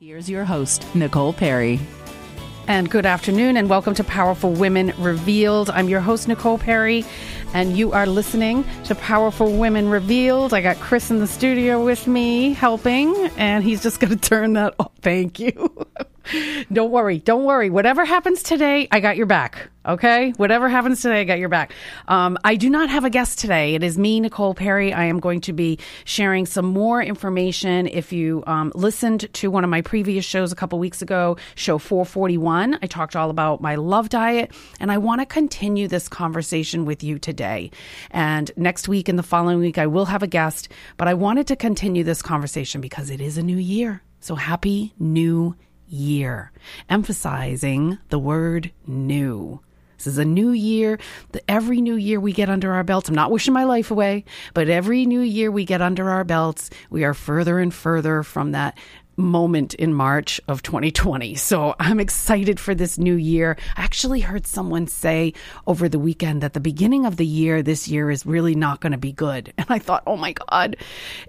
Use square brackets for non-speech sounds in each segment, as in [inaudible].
Here's your host, Nicole Perry. And good afternoon, and welcome to Powerful Women Revealed. I'm your host, Nicole Perry, and you are listening to Powerful Women Revealed. I got Chris in the studio with me helping, and he's just going [laughs] to turn that off. Thank you. [laughs] [laughs] don't worry. Don't worry. Whatever happens today, I got your back. Okay? Whatever happens today, I got your back. Um, I do not have a guest today. It is me, Nicole Perry. I am going to be sharing some more information. If you um, listened to one of my previous shows a couple weeks ago, show 441, I talked all about my love diet, and I want to continue this conversation with you today. And next week and the following week, I will have a guest, but I wanted to continue this conversation because it is a new year. So happy new year, emphasizing the word new. This is a new year. Every new year we get under our belts. I'm not wishing my life away, but every new year we get under our belts, we are further and further from that moment in March of 2020. So I'm excited for this new year. I actually heard someone say over the weekend that the beginning of the year this year is really not going to be good. [laughs] And I thought, oh my God,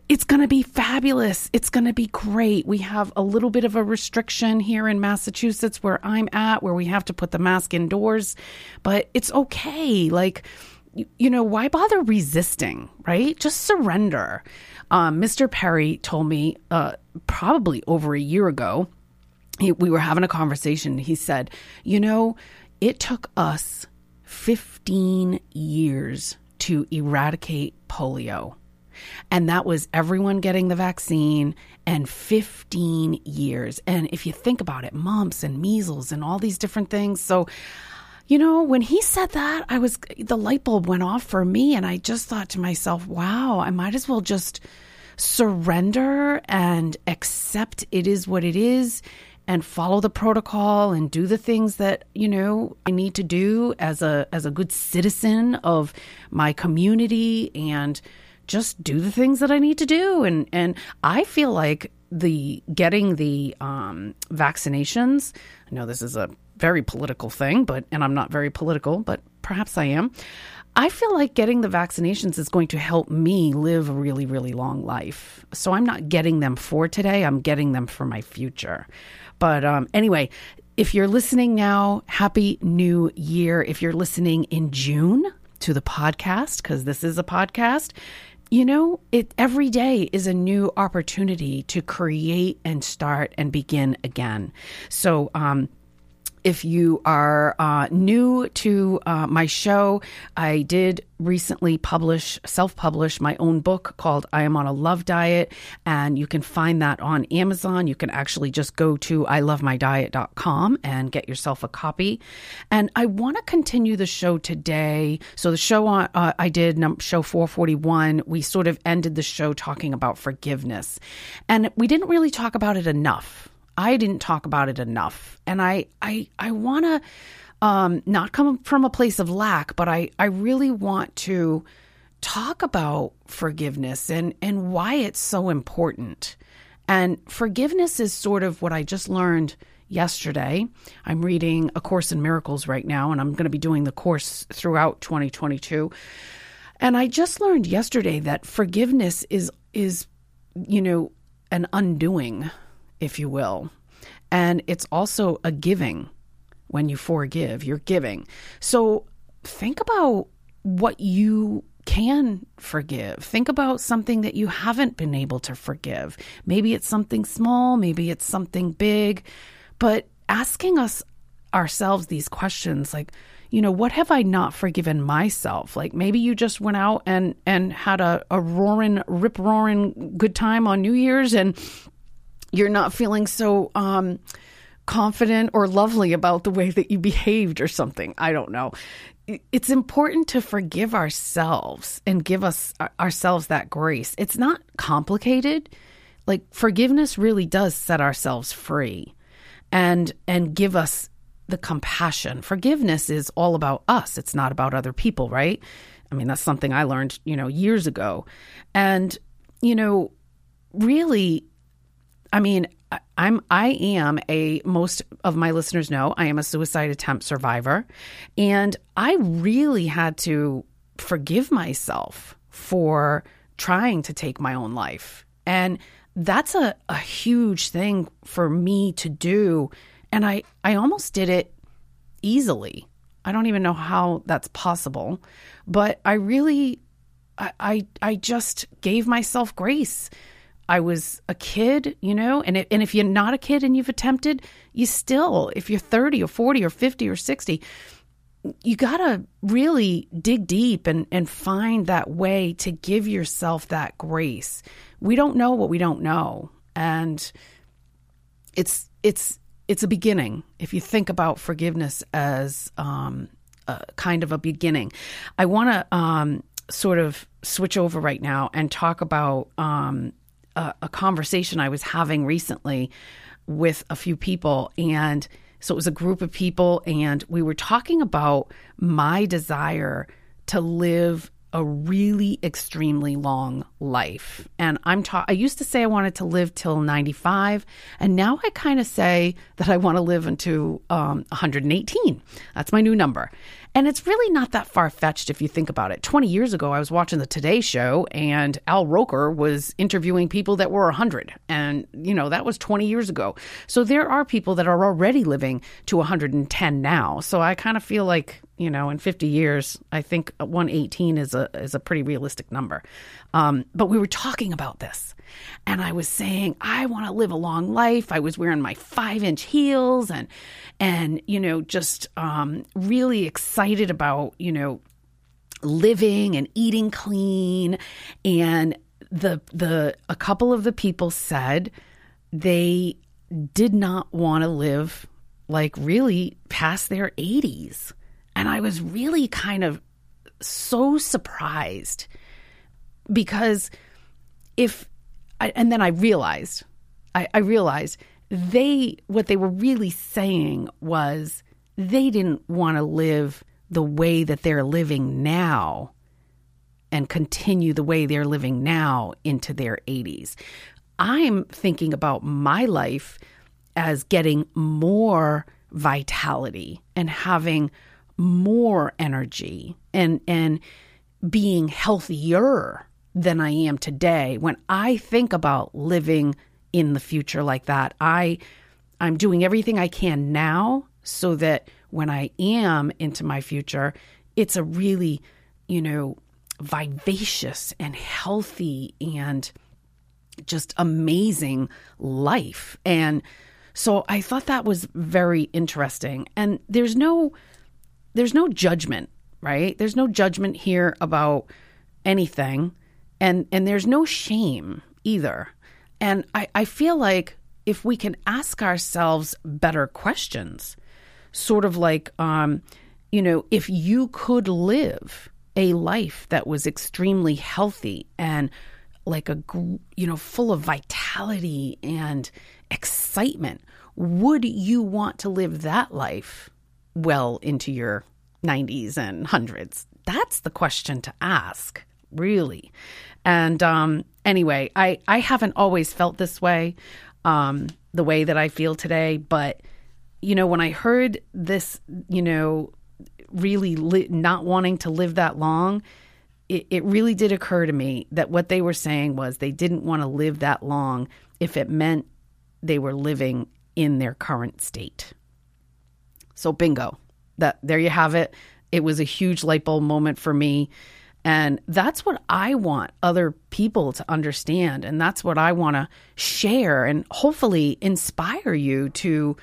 it's going to be fabulous. It's going to be great. We have a little bit of a restriction here in Massachusetts where I'm at, where we have to put the mask indoors, but it's okay. Like, you know, why bother resisting, right? Just surrender. Um, Mr. Perry told me uh, probably over a year ago, he, we were having a conversation. He said, You know, it took us 15 years to eradicate polio. And that was everyone getting the vaccine and 15 years. And if you think about it, mumps and measles and all these different things. So, you know, when he said that, I was, the light bulb went off for me. And I just thought to myself, wow, I might as well just surrender and accept it is what it is and follow the protocol and do the things that you know I need to do as a as a good citizen of my community and just do the things that I need to do and and I feel like the getting the um, vaccinations I know this is a very political thing but and I'm not very political but perhaps I am I feel like getting the vaccinations is going to help me live a really, really long life. So I'm not getting them for today, I'm getting them for my future. But um, anyway, if you're listening now, happy new year. If you're listening in June to the podcast, because this is a podcast, you know, it every day is a new opportunity to create and start and begin again. So, um, if you are uh, new to uh, my show, I did recently publish, self publish my own book called I Am on a Love Diet. And you can find that on Amazon. You can actually just go to ilovemydiet.com and get yourself a copy. And I want to continue the show today. So, the show on, uh, I did, show 441, we sort of ended the show talking about forgiveness. And we didn't really talk about it enough I didn't talk about it enough. And I I I want to um, not come from a place of lack, but I I really want to talk about forgiveness and and why it's so important. And forgiveness is sort of what I just learned yesterday. I'm reading A Course in Miracles right now, and I'm going to be doing the course throughout 2022. And I just learned yesterday that forgiveness is is you know an undoing if you will. And it's also a giving when you forgive, you're giving. So think about what you can forgive. Think about something that you haven't been able to forgive. Maybe it's something small, maybe it's something big, but asking us ourselves these questions like, you know, what have I not forgiven myself? Like maybe you just went out and and had a, a roaring, rip roaring good time on New Year's and you're not feeling so um, confident or lovely about the way that you behaved or something. I don't know. It's important to forgive ourselves and give us ourselves that grace. It's not complicated. Like forgiveness really does set ourselves free and and give us the compassion. Forgiveness is all about us. It's not about other people, right? I mean, that's something I learned, you know, years ago. And you know, really I mean, I'm I am a most of my listeners know I am a suicide attempt survivor and I really had to forgive myself for trying to take my own life. And that's a, a huge thing for me to do. And I, I almost did it easily. I don't even know how that's possible, but I really, I, I, I just gave myself grace. I was a kid, you know, and it, and if you're not a kid and you've attempted, you still, if you're 30 or 40 or 50 or 60, you got to really dig deep and, and find that way to give yourself that grace. We don't know what we don't know. And it's, it's, it's a beginning. If you think about forgiveness as um, a kind of a beginning, I want to um, sort of switch over right now and talk about um, a, a conversation I was having recently with a few people. And so it was a group of people, and we were talking about my desire to live a really extremely long life. And I'm ta- I used to say I wanted to live till 95, and now I kind of say that I want to live into um, 118. That's my new number. And it's really not that far fetched if you think about it. 20 years ago, I was watching the Today Show and Al Roker was interviewing people that were 100. And, you know, that was 20 years ago. So there are people that are already living to 110 now. So I kind of feel like, you know, in 50 years, I think 118 is a, is a pretty realistic number. Um, but we were talking about this and I was saying I want to live a long life. I was wearing my five inch heels and and you know just um, really excited about you know living and eating clean. And the the a couple of the people said they did not want to live like really past their 80s. And I was really kind of so surprised because if I, and then I realized, I, I realized they, what they were really saying was they didn't want to live the way that they're living now and continue the way they're living now into their 80s. I'm thinking about my life as getting more vitality and having more energy and and being healthier than I am today. When I think about living in the future like that, I I'm doing everything I can now so that when I am into my future, it's a really, you know, vivacious and healthy and just amazing life. And so I thought that was very interesting. And there's no there's no judgment, right? There's no judgment here about anything and and there's no shame either and I, I feel like if we can ask ourselves better questions sort of like um you know if you could live a life that was extremely healthy and like a you know full of vitality and excitement would you want to live that life well into your 90s and hundreds that's the question to ask really and um, anyway, I, I haven't always felt this way, um, the way that I feel today. But, you know, when I heard this, you know, really li- not wanting to live that long, it, it really did occur to me that what they were saying was they didn't want to live that long if it meant they were living in their current state. So, bingo. That there you have it. It was a huge light bulb moment for me. And that's what I want other people to understand. And that's what I want to share and hopefully inspire you to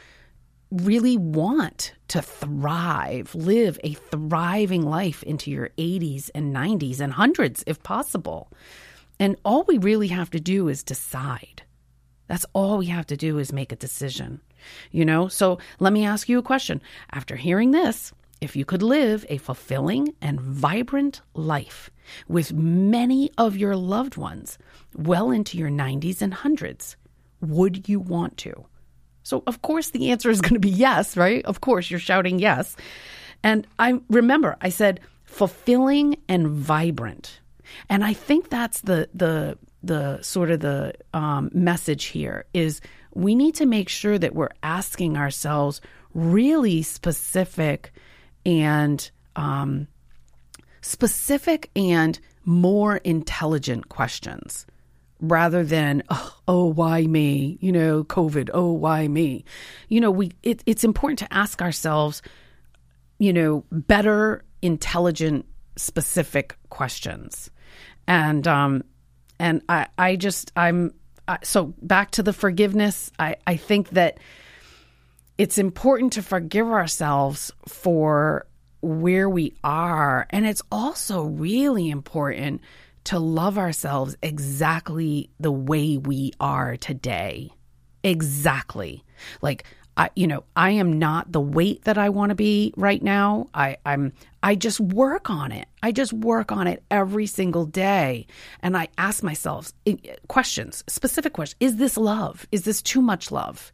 really want to thrive, live a thriving life into your 80s and 90s and hundreds if possible. And all we really have to do is decide. That's all we have to do is make a decision. You know, so let me ask you a question. After hearing this, if you could live a fulfilling and vibrant life with many of your loved ones well into your 90s and hundreds, would you want to? So, of course, the answer is going to be yes, right? Of course, you're shouting yes. And I remember I said fulfilling and vibrant. And I think that's the, the, the sort of the um, message here is we need to make sure that we're asking ourselves really specific and um, specific and more intelligent questions. rather than oh, oh, why me you know covid oh why me you know we it, it's important to ask ourselves you know better intelligent specific questions and um and i i just i'm So back to the forgiveness i i think that it's important to forgive ourselves for where we are and it's also really important to love ourselves exactly the way we are today. Exactly. Like I you know, I am not the weight that I want to be right now. I I'm I just work on it. I just work on it every single day. And I ask myself eh, questions, specific questions. Is this love? Is this too much love?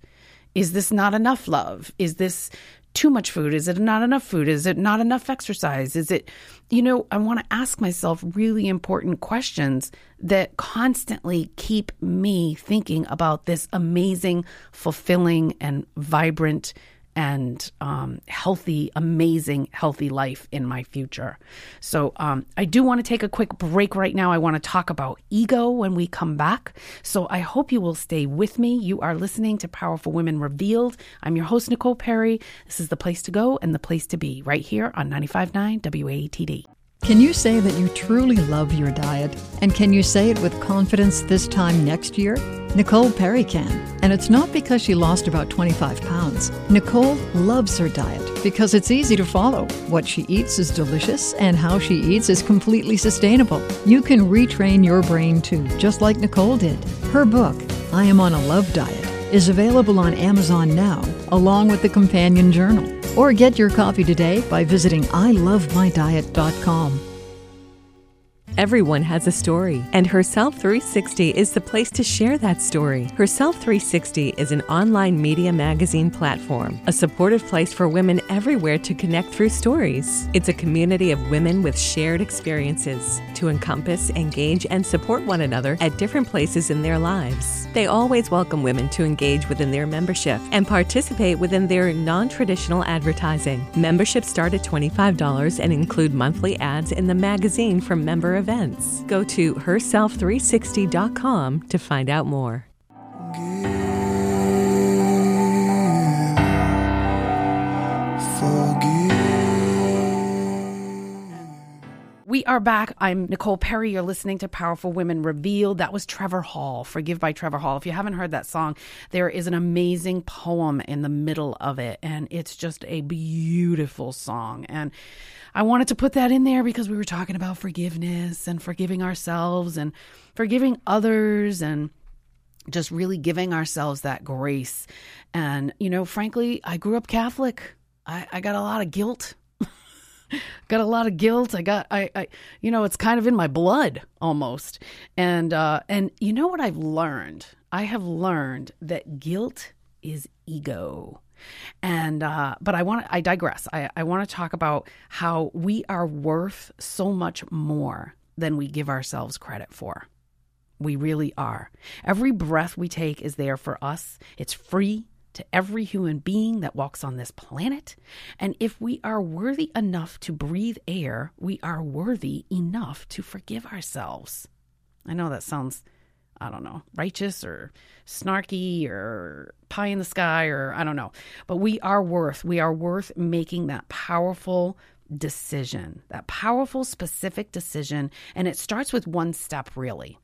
Is this not enough love? Is this too much food? Is it not enough food? Is it not enough exercise? Is it, you know, I want to ask myself really important questions that constantly keep me thinking about this amazing, fulfilling, and vibrant and um, healthy, amazing, healthy life in my future. So, um, I do want to take a quick break right now. I want to talk about ego when we come back. So, I hope you will stay with me. You are listening to Powerful Women Revealed. I'm your host, Nicole Perry. This is the place to go and the place to be right here on 95.9 WATD. Can you say that you truly love your diet? And can you say it with confidence this time next year? Nicole Perry can. And it's not because she lost about 25 pounds. Nicole loves her diet because it's easy to follow. What she eats is delicious, and how she eats is completely sustainable. You can retrain your brain too, just like Nicole did. Her book, I Am on a Love Diet, is available on Amazon now, along with the companion journal. Or get your copy today by visiting ilovemydiet.com. Everyone has a story, and Herself 360 is the place to share that story. Herself 360 is an online media magazine platform, a supportive place for women everywhere to connect through stories. It's a community of women with shared experiences to encompass, engage, and support one another at different places in their lives. They always welcome women to engage within their membership and participate within their non traditional advertising. Memberships start at $25 and include monthly ads in the magazine from member events. Go to herself360.com to find out more. We are back. I'm Nicole Perry. You're listening to Powerful Women Revealed. That was Trevor Hall, Forgive by Trevor Hall. If you haven't heard that song, there is an amazing poem in the middle of it, and it's just a beautiful song. And I wanted to put that in there because we were talking about forgiveness and forgiving ourselves and forgiving others and just really giving ourselves that grace. And, you know, frankly, I grew up Catholic. I, I got a lot of guilt [laughs] got a lot of guilt. I got I, I you know, it's kind of in my blood almost. And uh and you know what I've learned? I have learned that guilt is ego. And uh but I want I digress. I I want to talk about how we are worth so much more than we give ourselves credit for. We really are. Every breath we take is there for us. It's free to every human being that walks on this planet. And if we are worthy enough to breathe air, we are worthy enough to forgive ourselves. I know that sounds, I don't know, righteous or snarky or pie in the sky or I don't know. But we are worth, we are worth making that powerful decision, that powerful, specific decision. And it starts with one step, really.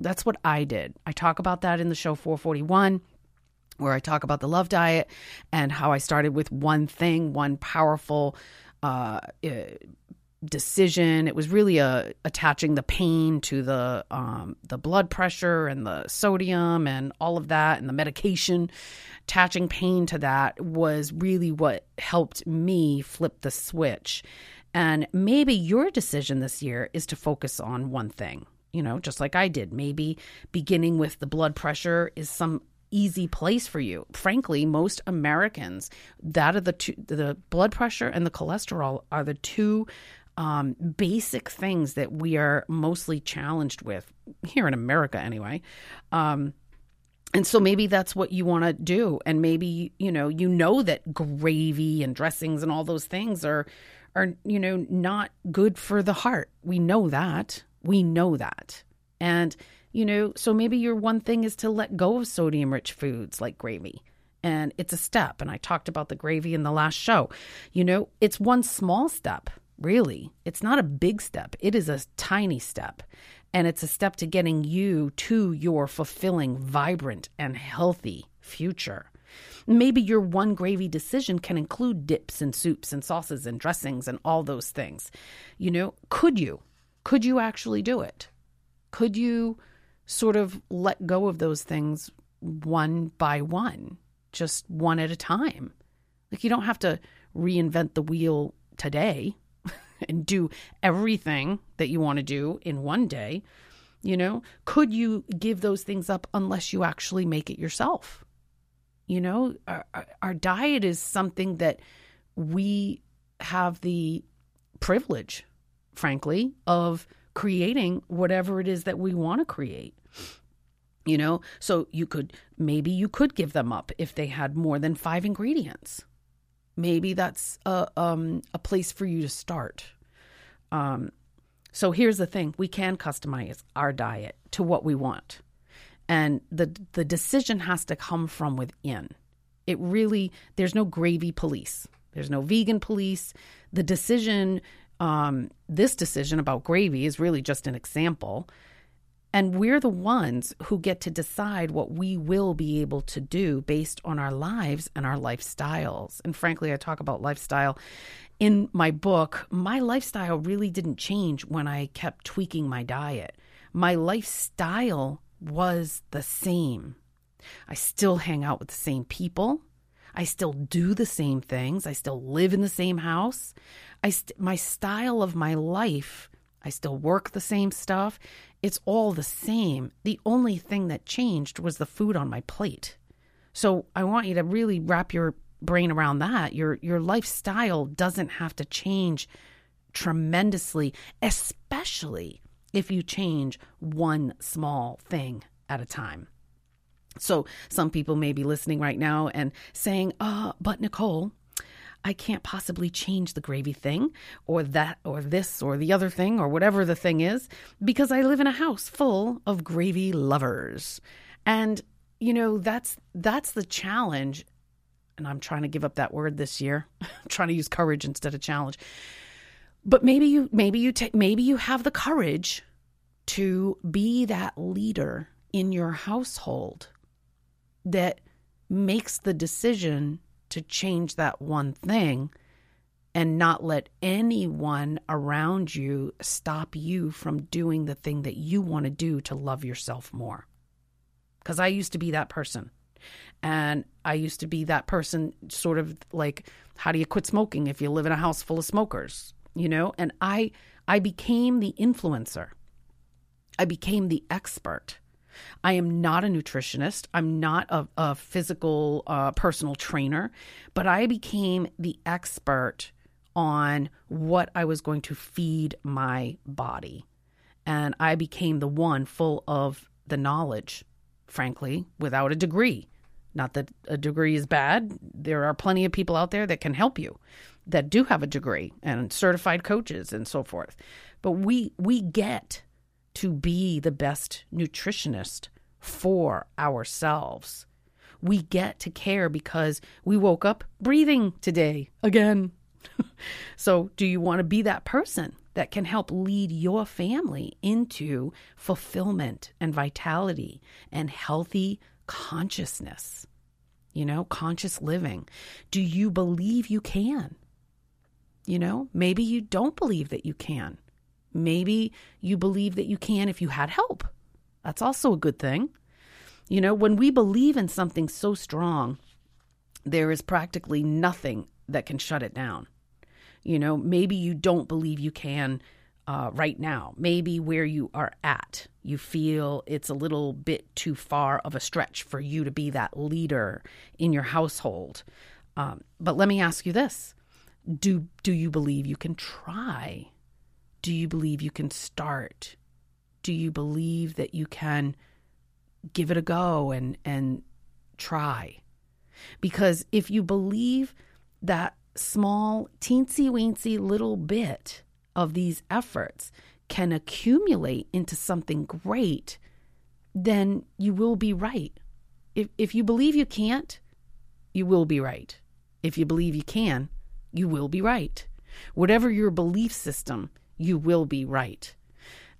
That's what I did. I talk about that in the show 441 where I talk about the love diet and how I started with one thing, one powerful uh, eh, decision. It was really a uh, attaching the pain to the um, the blood pressure and the sodium and all of that and the medication. Attaching pain to that was really what helped me flip the switch. And maybe your decision this year is to focus on one thing you know, just like I did. Maybe beginning with the blood pressure is some easy place for you. Frankly, most Americans, that are the two, the blood pressure and the cholesterol are the two um, basic things that we are mostly challenged with here in America, anyway. Um, and so maybe that's what you want to do, and maybe you know you know that gravy and dressings and all those things are are you know not good for the heart. We know that. We know that, and You know, so maybe your one thing is to let go of sodium rich foods like gravy. And it's a step. And I talked about the gravy in the last show. You know, it's one small step, really. It's not a big step, it is a tiny step. And it's a step to getting you to your fulfilling, vibrant, and healthy future. Maybe your one gravy decision can include dips and soups and sauces and dressings and all those things. You know, could you? Could you actually do it? Could you sort of let go of those things one by one, just one at a time? Like you don't have to reinvent the wheel today [laughs] and do everything that you want to do in one day. You know, could you give those things up unless you actually make it yourself? You know, our, our diet is something that we have the privilege, frankly, of creating whatever it is that we want to create. You know, so you could maybe you could give them up if they had more than five ingredients. Maybe that's a um, a place for you to start. Um, so here's the thing: we can customize our diet to what we want, and the the decision has to come from within. It really there's no gravy police. There's no vegan police. The decision um, this decision about gravy is really just an example. And we're the ones who get to decide what we will be able to do based on our lives and our lifestyles. And frankly, I talk about lifestyle in my book. My lifestyle really didn't change when I kept tweaking my diet. My lifestyle was the same. I still hang out with the same people. I still do the same things. I still live in the same house. I st- my style of my life, I still work the same stuff. It's all the same. The only thing that changed was the food on my plate. So I want you to really wrap your brain around that. Your your lifestyle doesn't have to change tremendously, especially if you change one small thing at a time. So some people may be listening right now and saying, "Uh, but Nicole, I can't possibly change the gravy thing or that or this or the other thing or whatever the thing is because I live in a house full of gravy lovers. And you know, that's that's the challenge and I'm trying to give up that word this year. I'm [laughs] trying to use courage instead of challenge. But maybe you maybe you take maybe you have the courage to be that leader in your household that makes the decision to change that one thing and not let anyone around you stop you from doing the thing that you want to do to love yourself more. Because I used to be that person. And I used to be that person, sort of like, how do you quit smoking if you live in a house full of smokers? You know? And I, I became the influencer, I became the expert. I am not a nutritionist. I'm not a, a physical uh, personal trainer, but I became the expert on what I was going to feed my body. And I became the one full of the knowledge, frankly, without a degree. Not that a degree is bad. There are plenty of people out there that can help you that do have a degree and certified coaches and so forth. But we we get to be the best nutritionist for ourselves. We get to care because we woke up breathing today again. [laughs] so, do you want to be that person that can help lead your family into fulfillment and vitality and healthy consciousness? You know, conscious living. Do you believe you can? You know, maybe you don't believe that you can. Maybe you believe that you can if you had help. That's also a good thing. You know, when we believe in something so strong, there is practically nothing that can shut it down. You know, maybe you don't believe you can uh, right now. Maybe where you are at, you feel it's a little bit too far of a stretch for you to be that leader in your household. Um, but let me ask you this: Do do you believe you can try? Do you believe you can start? Do you believe that you can give it a go and and try? Because if you believe that small, teensy weensy little bit of these efforts can accumulate into something great, then you will be right. If, if you believe you can't, you will be right. If you believe you can, you will be right. Whatever your belief system, you will be right.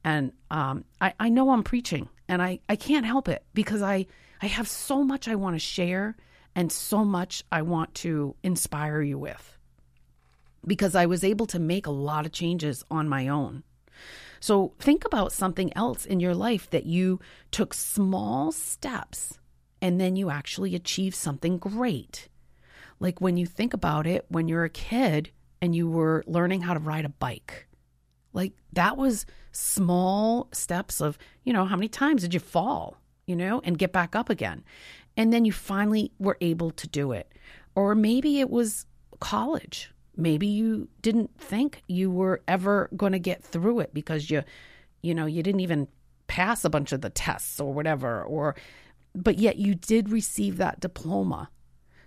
And um, I, I know I'm preaching and I, I can't help it because I, I have so much I want to share and so much I want to inspire you with because I was able to make a lot of changes on my own. So think about something else in your life that you took small steps and then you actually achieved something great. Like when you think about it, when you're a kid and you were learning how to ride a bike, like that was small steps of, you know, how many times did you fall, you know, and get back up again? And then you finally were able to do it. Or maybe it was college maybe you didn't think you were ever going to get through it because you you know you didn't even pass a bunch of the tests or whatever or but yet you did receive that diploma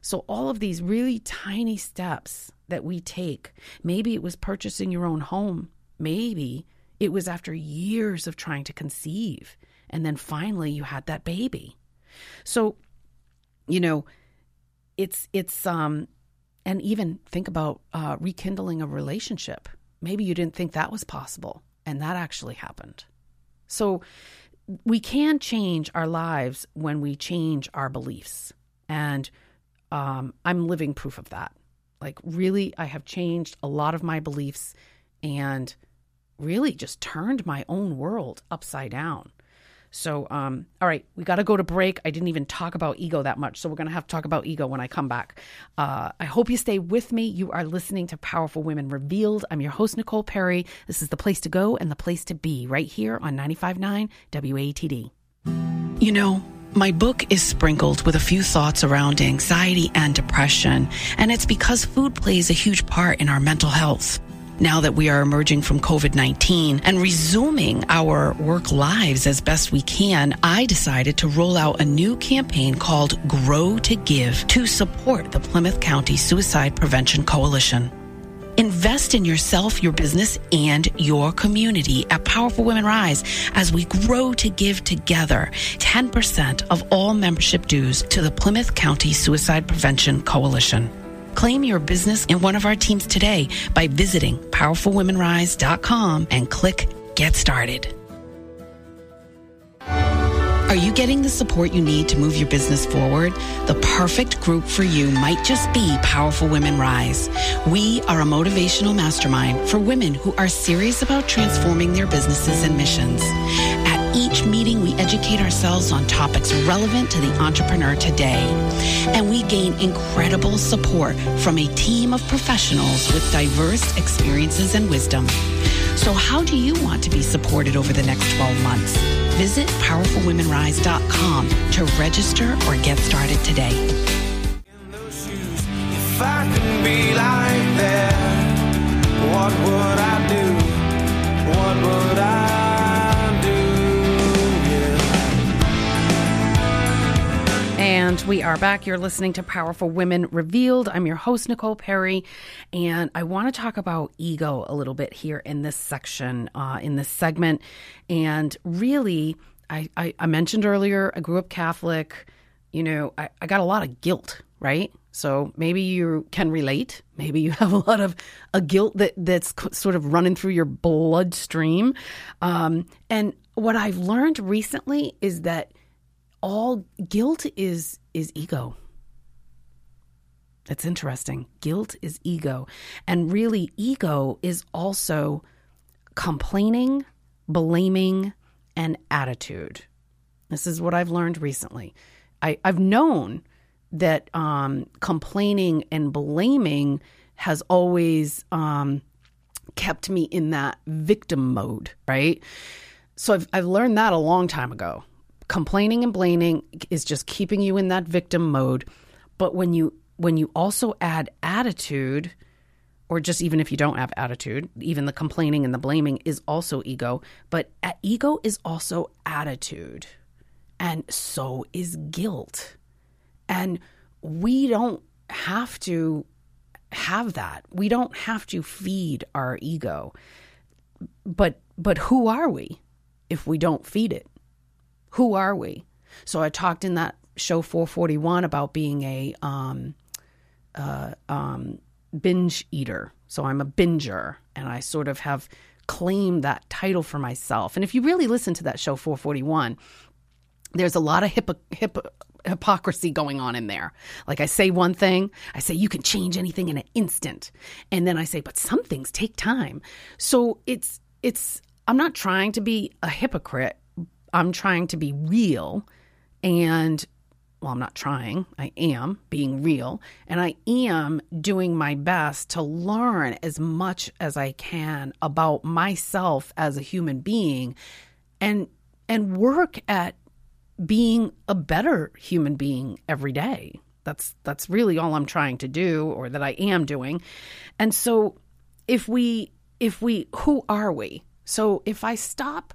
so all of these really tiny steps that we take maybe it was purchasing your own home maybe it was after years of trying to conceive and then finally you had that baby so you know it's it's um and even think about uh, rekindling a relationship. Maybe you didn't think that was possible, and that actually happened. So we can change our lives when we change our beliefs. And um, I'm living proof of that. Like, really, I have changed a lot of my beliefs and really just turned my own world upside down. So, um, all right, we got to go to break. I didn't even talk about ego that much, so we're going to have to talk about ego when I come back. Uh, I hope you stay with me. You are listening to Powerful Women Revealed. I'm your host, Nicole Perry. This is the place to go and the place to be right here on 95.9 WATD. You know, my book is sprinkled with a few thoughts around anxiety and depression, and it's because food plays a huge part in our mental health now that we are emerging from COVID 19 and resuming our work lives as best we can, I decided to roll out a new campaign called Grow to Give to support the Plymouth County Suicide Prevention Coalition. Invest in yourself, your business, and your community at Powerful Women Rise as we grow to give together 10% of all membership dues to the Plymouth County Suicide Prevention Coalition. Claim your business in one of our teams today by visiting powerfulwomenrise.com and click Get Started. Are you getting the support you need to move your business forward? The perfect group for you might just be Powerful Women Rise. We are a motivational mastermind for women who are serious about transforming their businesses and missions. At meeting, we educate ourselves on topics relevant to the entrepreneur today. And we gain incredible support from a team of professionals with diverse experiences and wisdom. So, how do you want to be supported over the next 12 months? Visit powerfulwomenrise.com to register or get started today. What would I do? What would I And we are back. You're listening to Powerful Women Revealed. I'm your host, Nicole Perry. And I want to talk about ego a little bit here in this section, uh, in this segment. And really, I, I, I mentioned earlier, I grew up Catholic. You know, I, I got a lot of guilt, right? So maybe you can relate. Maybe you [laughs] have a lot of a guilt that that's sort of running through your bloodstream. Um, and what I've learned recently is that all guilt is is ego. That's interesting. Guilt is ego. And really, ego is also complaining, blaming, and attitude. This is what I've learned recently. I, I've known that um, complaining and blaming has always um, kept me in that victim mode, right? So I've, I've learned that a long time ago. Complaining and blaming is just keeping you in that victim mode. But when you when you also add attitude, or just even if you don't have attitude, even the complaining and the blaming is also ego. But ego is also attitude, and so is guilt. And we don't have to have that. We don't have to feed our ego. But but who are we if we don't feed it? Who are we? So I talked in that show 441 about being a um, uh, um, binge eater. So I'm a binger, and I sort of have claimed that title for myself. And if you really listen to that show 441, there's a lot of hip, hip, hypocrisy going on in there. Like I say one thing, I say you can change anything in an instant. And then I say, but some things take time. So it's, it's, I'm not trying to be a hypocrite. I'm trying to be real and well, I'm not trying, I am being real, and I am doing my best to learn as much as I can about myself as a human being and and work at being a better human being every day. That's that's really all I'm trying to do or that I am doing. And so if we if we who are we? So if I stop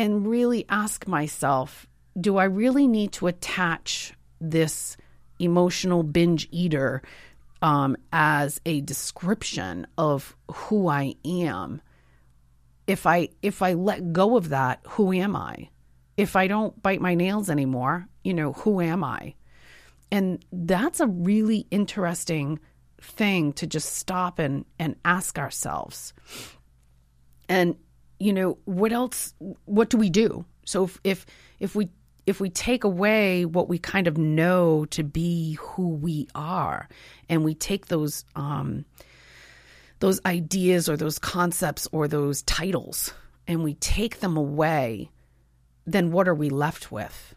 and really ask myself do I really need to attach this emotional binge eater um, as a description of who I am? If I if I let go of that, who am I? If I don't bite my nails anymore, you know, who am I? And that's a really interesting thing to just stop and and ask ourselves. And you know, what else what do we do? So if if, if we if we take away what we kind of know to be who we are and we take those um, those ideas or those concepts or those titles and we take them away then what are we left with?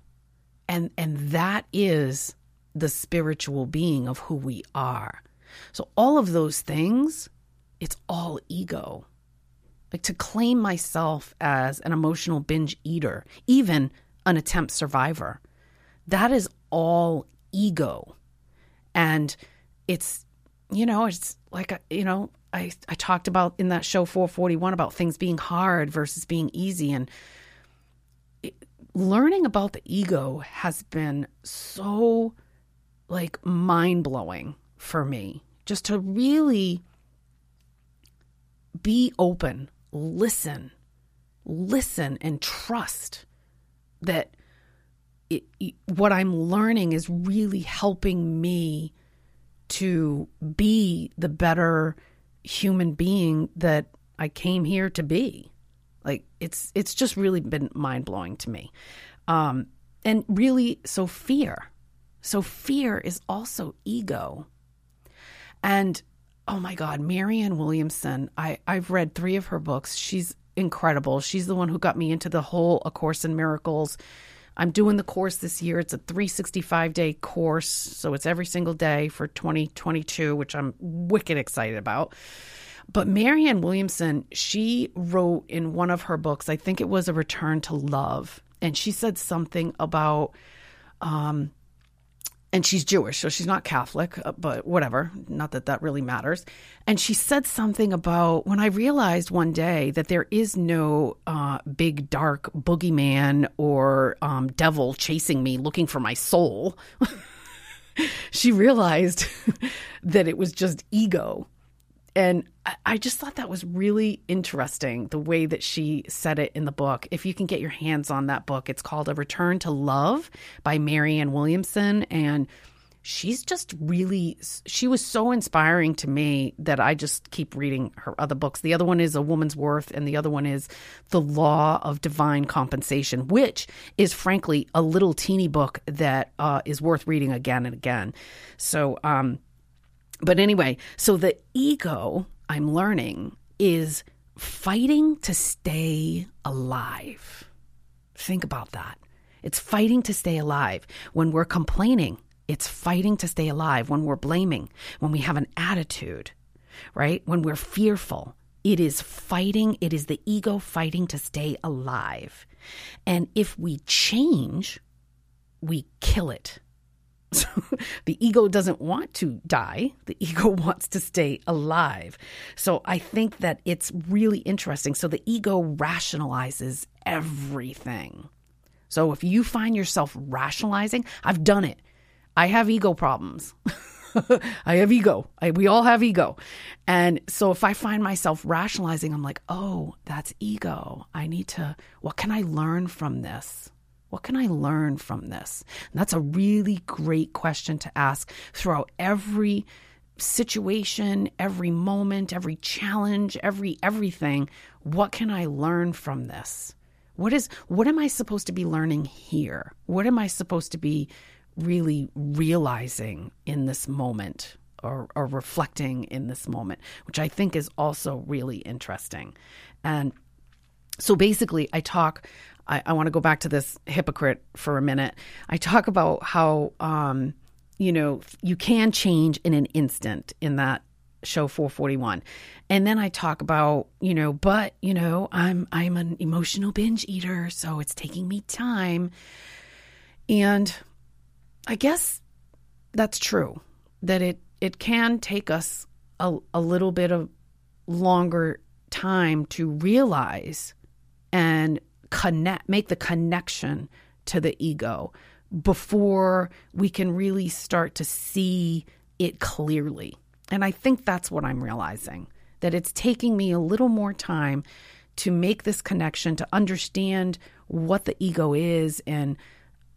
And and that is the spiritual being of who we are. So all of those things it's all ego like to claim myself as an emotional binge eater even an attempt survivor. That is all ego. And it's, you know, it's like, uh, you know, I, I talked about in that show 441 about things being hard versus being easy. And it, learning about the ego has been so like mind blowing for me just to really be open, listen, listen, and trust that it, what I'm learning is really helping me to be the better human being that I came here to be. Like it's it's just really been mind blowing to me, um, and really so fear. So fear is also ego, and oh my God, Marianne Williamson. I I've read three of her books. She's incredible. She's the one who got me into the whole A Course in Miracles. I'm doing the course this year. It's a 365 day course. So it's every single day for 2022, which I'm wicked excited about. But Marianne Williamson, she wrote in one of her books, I think it was A Return to Love, and she said something about um, and she's Jewish, so she's not Catholic, uh, but whatever. Not that that really matters. And she said something about when I realized one day that there is no uh, big dark boogeyman or um, devil chasing me looking for my soul. [laughs] she realized [laughs] that it was just ego and I just thought that was really interesting the way that she said it in the book. If you can get your hands on that book, it's called A Return to Love by Marianne Williamson. And she's just really, she was so inspiring to me that I just keep reading her other books. The other one is A Woman's Worth, and the other one is The Law of Divine Compensation, which is frankly a little teeny book that uh, is worth reading again and again. So, um, but anyway, so the ego I'm learning is fighting to stay alive. Think about that. It's fighting to stay alive. When we're complaining, it's fighting to stay alive. When we're blaming, when we have an attitude, right? When we're fearful, it is fighting, it is the ego fighting to stay alive. And if we change, we kill it. [laughs] So the ego doesn't want to die. The [laughs] ego wants to stay alive. So I think that it's really interesting. So the ego rationalizes everything. So if you find yourself rationalizing, I've done it. I have ego problems. [laughs] I have ego. I, we all have ego. And so if I find myself rationalizing, I'm like, oh, that's ego. I need to, what can I learn from this? What can I learn from this? And that's a really great question to ask throughout every situation, every moment, every challenge, every everything. What can I learn from this? What is what am I supposed to be learning here? What am I supposed to be really realizing in this moment or, or reflecting in this moment, which I think is also really interesting. And so basically, I talk, I, I want to go back to this hypocrite for a minute. I talk about how, um, you know, you can change in an instant in that show 441 and then i talk about you know but you know i'm i'm an emotional binge eater so it's taking me time and i guess that's true that it it can take us a, a little bit of longer time to realize and connect make the connection to the ego before we can really start to see it clearly. And I think that's what I'm realizing that it's taking me a little more time to make this connection, to understand what the ego is, and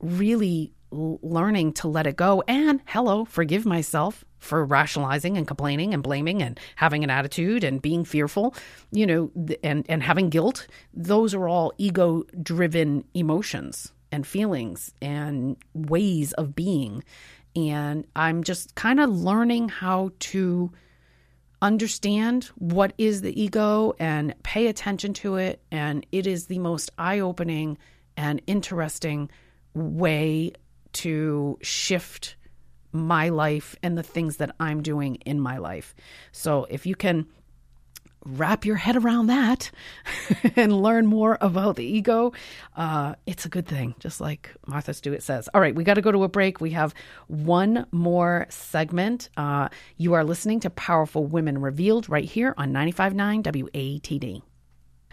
really learning to let it go. And hello, forgive myself for rationalizing and complaining and blaming and having an attitude and being fearful, you know, and, and having guilt. Those are all ego driven emotions and feelings and ways of being. And I'm just kind of learning how to understand what is the ego and pay attention to it. And it is the most eye opening and interesting way to shift my life and the things that I'm doing in my life. So if you can wrap your head around that [laughs] and learn more about the ego, uh, it's a good thing, just like Martha Stewart says. All right, we got to go to a break. We have one more segment. Uh, you are listening to Powerful Women Revealed right here on 95.9 WATD.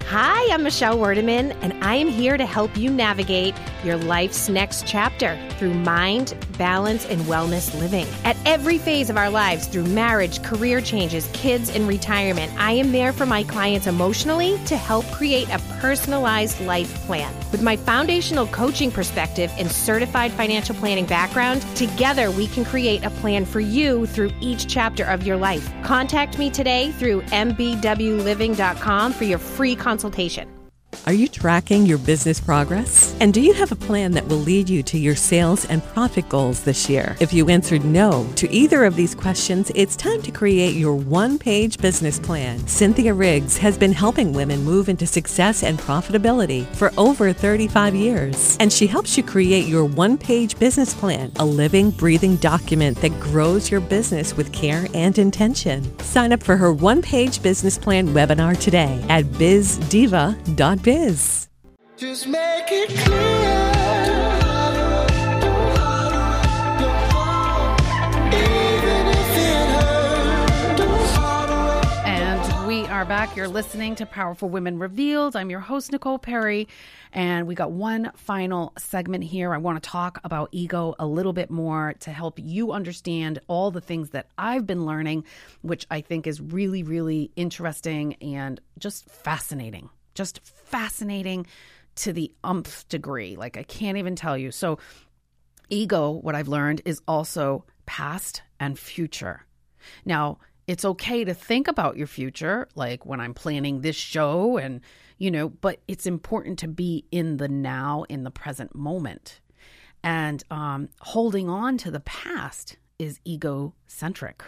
Hi, I'm Michelle Werdeman, and I am here to help you navigate your life's next chapter through mind, balance, and wellness living. At every phase of our lives, through marriage, career changes, kids, and retirement, I am there for my clients emotionally to help create a personalized life plan. With my foundational coaching perspective and certified financial planning background, together we can create a plan for you through each chapter of your life. Contact me today through mbwliving.com for your free consultation. Are you tracking your business progress? And do you have a plan that will lead you to your sales and profit goals this year? If you answered no to either of these questions, it's time to create your one page business plan. Cynthia Riggs has been helping women move into success and profitability for over 35 years. And she helps you create your one page business plan, a living, breathing document that grows your business with care and intention. Sign up for her one page business plan webinar today at bizdiva.biz. Just make it clear. Even if it hurts. And we are back. You're listening to Powerful Women Revealed. I'm your host, Nicole Perry. And we got one final segment here. I want to talk about ego a little bit more to help you understand all the things that I've been learning, which I think is really, really interesting and just fascinating. Just fascinating to the umph degree. Like, I can't even tell you. So, ego, what I've learned, is also past and future. Now, it's okay to think about your future, like when I'm planning this show, and, you know, but it's important to be in the now, in the present moment. And um, holding on to the past is egocentric.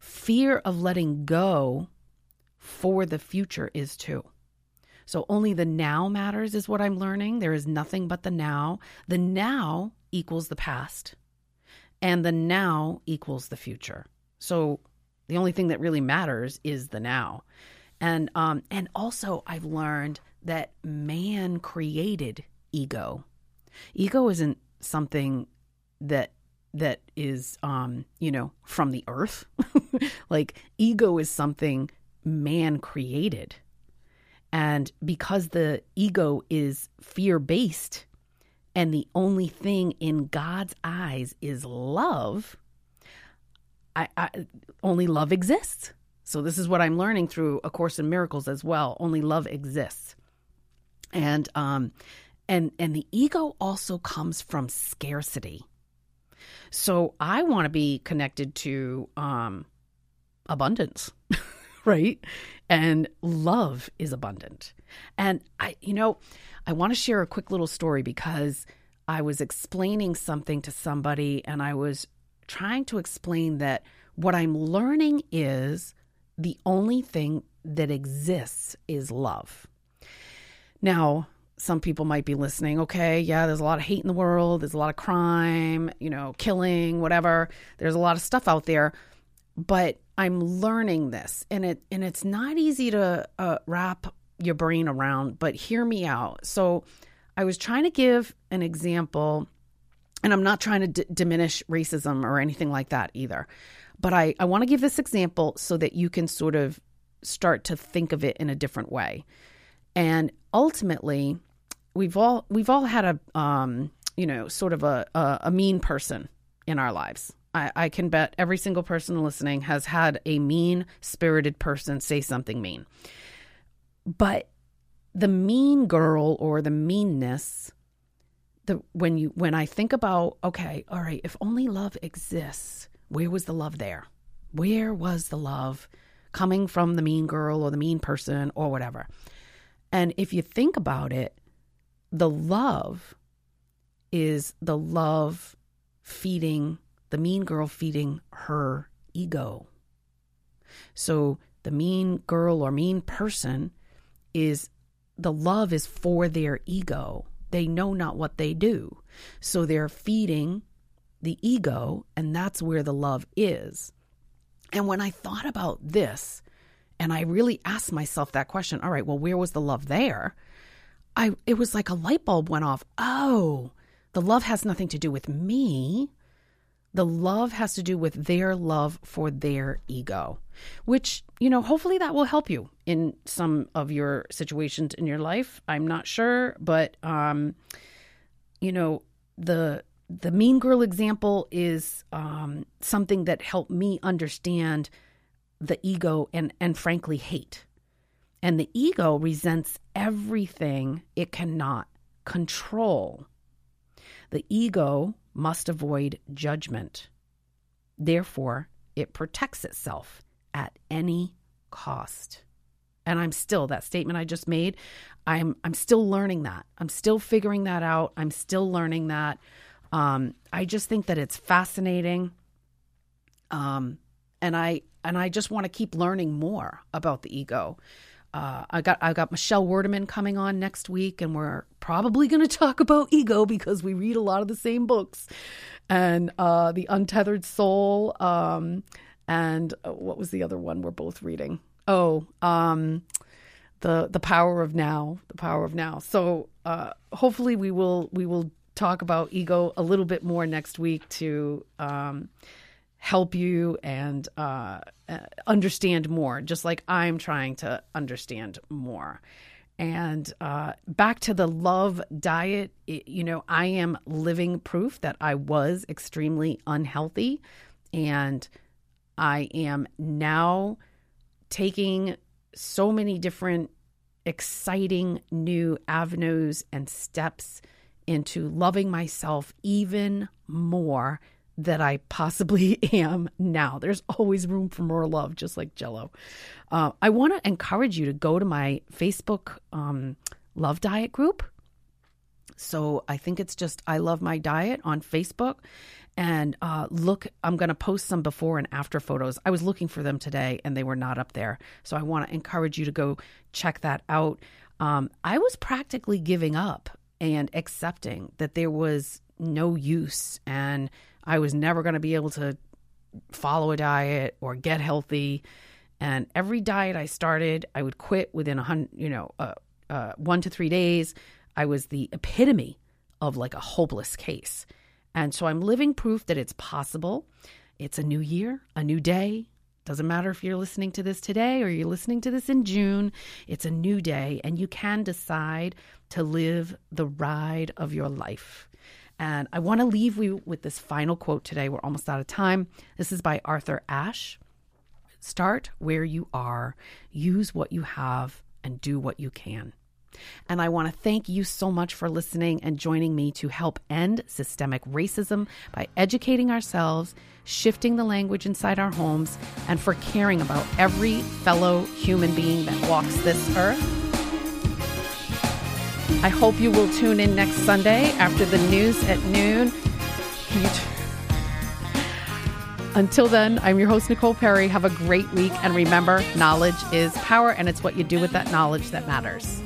Fear of letting go for the future is too. So only the now matters, is what I'm learning. There is nothing but the now. The now equals the past, and the now equals the future. So the only thing that really matters is the now. And um, and also I've learned that man created ego. Ego isn't something that that is um, you know, from the earth. [laughs] like ego is something man created. And because the ego is fear based and the only thing in God's eyes is love, I, I, only love exists. So this is what I'm learning through A Course in Miracles as well. Only love exists. And um, and and the ego also comes from scarcity. So I want to be connected to um, abundance, [laughs] right? And love is abundant. And I, you know, I want to share a quick little story because I was explaining something to somebody and I was trying to explain that what I'm learning is the only thing that exists is love. Now, some people might be listening. Okay, yeah, there's a lot of hate in the world. There's a lot of crime, you know, killing, whatever. There's a lot of stuff out there, but I'm learning this, and it and it's not easy to uh, wrap your brain around. But hear me out. So, I was trying to give an example, and I'm not trying to d- diminish racism or anything like that either. But I I want to give this example so that you can sort of start to think of it in a different way. And ultimately, we've all we've all had a um, you know sort of a, a, a mean person in our lives. I, I can bet every single person listening has had a mean spirited person say something mean. But the mean girl or the meanness the when you when I think about okay, all right, if only love exists, where was the love there? Where was the love coming from the mean girl or the mean person or whatever? And if you think about it, the love is the love feeding the mean girl feeding her ego. So the mean girl or mean person is the love is for their ego. They know not what they do. So they're feeding the ego, and that's where the love is. And when I thought about this, and I really asked myself that question, all right, well, where was the love there? I it was like a light bulb went off. Oh, the love has nothing to do with me. The love has to do with their love for their ego, which, you know, hopefully that will help you in some of your situations in your life. I'm not sure, but um you know, the the mean girl example is um, something that helped me understand the ego and and frankly hate. And the ego resents everything it cannot control. The ego must avoid judgment. Therefore, it protects itself at any cost. And I'm still that statement I just made, I'm I'm still learning that. I'm still figuring that out. I'm still learning that. Um, I just think that it's fascinating. Um, and I and I just want to keep learning more about the ego. Uh, I got I got Michelle Werdeman coming on next week, and we're probably going to talk about ego because we read a lot of the same books, and uh, the Untethered Soul, um, and uh, what was the other one we're both reading? Oh, um, the the Power of Now, the Power of Now. So uh, hopefully we will we will talk about ego a little bit more next week to. Um, help you and uh, uh, understand more, just like I'm trying to understand more. And uh, back to the love diet, it, you know, I am living proof that I was extremely unhealthy. And I am now taking so many different exciting new avenues and steps into loving myself even more that I possibly [laughs] am now. There's always room for more love, just like Jello. Uh, I want to encourage you to go to my Facebook um, Love Diet group. So I think it's just I Love My Diet on Facebook. And uh, look, I'm going to post some before and after photos. I was looking for them today and they were not up there. So I want to encourage you to go check that out. Um, I was practically giving up and accepting that there was no use and I was never going to be able to follow a diet or get healthy. And every diet I started, I would quit within a hundred, you know, uh, uh, one to three days. I was the epitome of like a hopeless case. And so I'm living proof that it's possible. It's a new year, a new day. Doesn't matter if you're listening to this today or you're listening to this in June. It's a new day, and you can decide to live the ride of your life. And I want to leave you with this final quote today. We're almost out of time. This is by Arthur Ashe. Start where you are, use what you have, and do what you can. And I want to thank you so much for listening and joining me to help end systemic racism by educating ourselves, shifting the language inside our homes, and for caring about every fellow human being that walks this earth. I hope you will tune in next Sunday after the news at noon. Until then, I'm your host, Nicole Perry. Have a great week. And remember, knowledge is power, and it's what you do with that knowledge that matters.